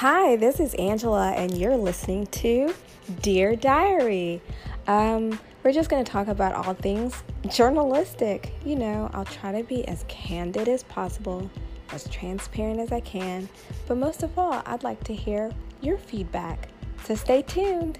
Hi, this is Angela, and you're listening to Dear Diary. Um, we're just going to talk about all things journalistic. You know, I'll try to be as candid as possible, as transparent as I can, but most of all, I'd like to hear your feedback. So stay tuned.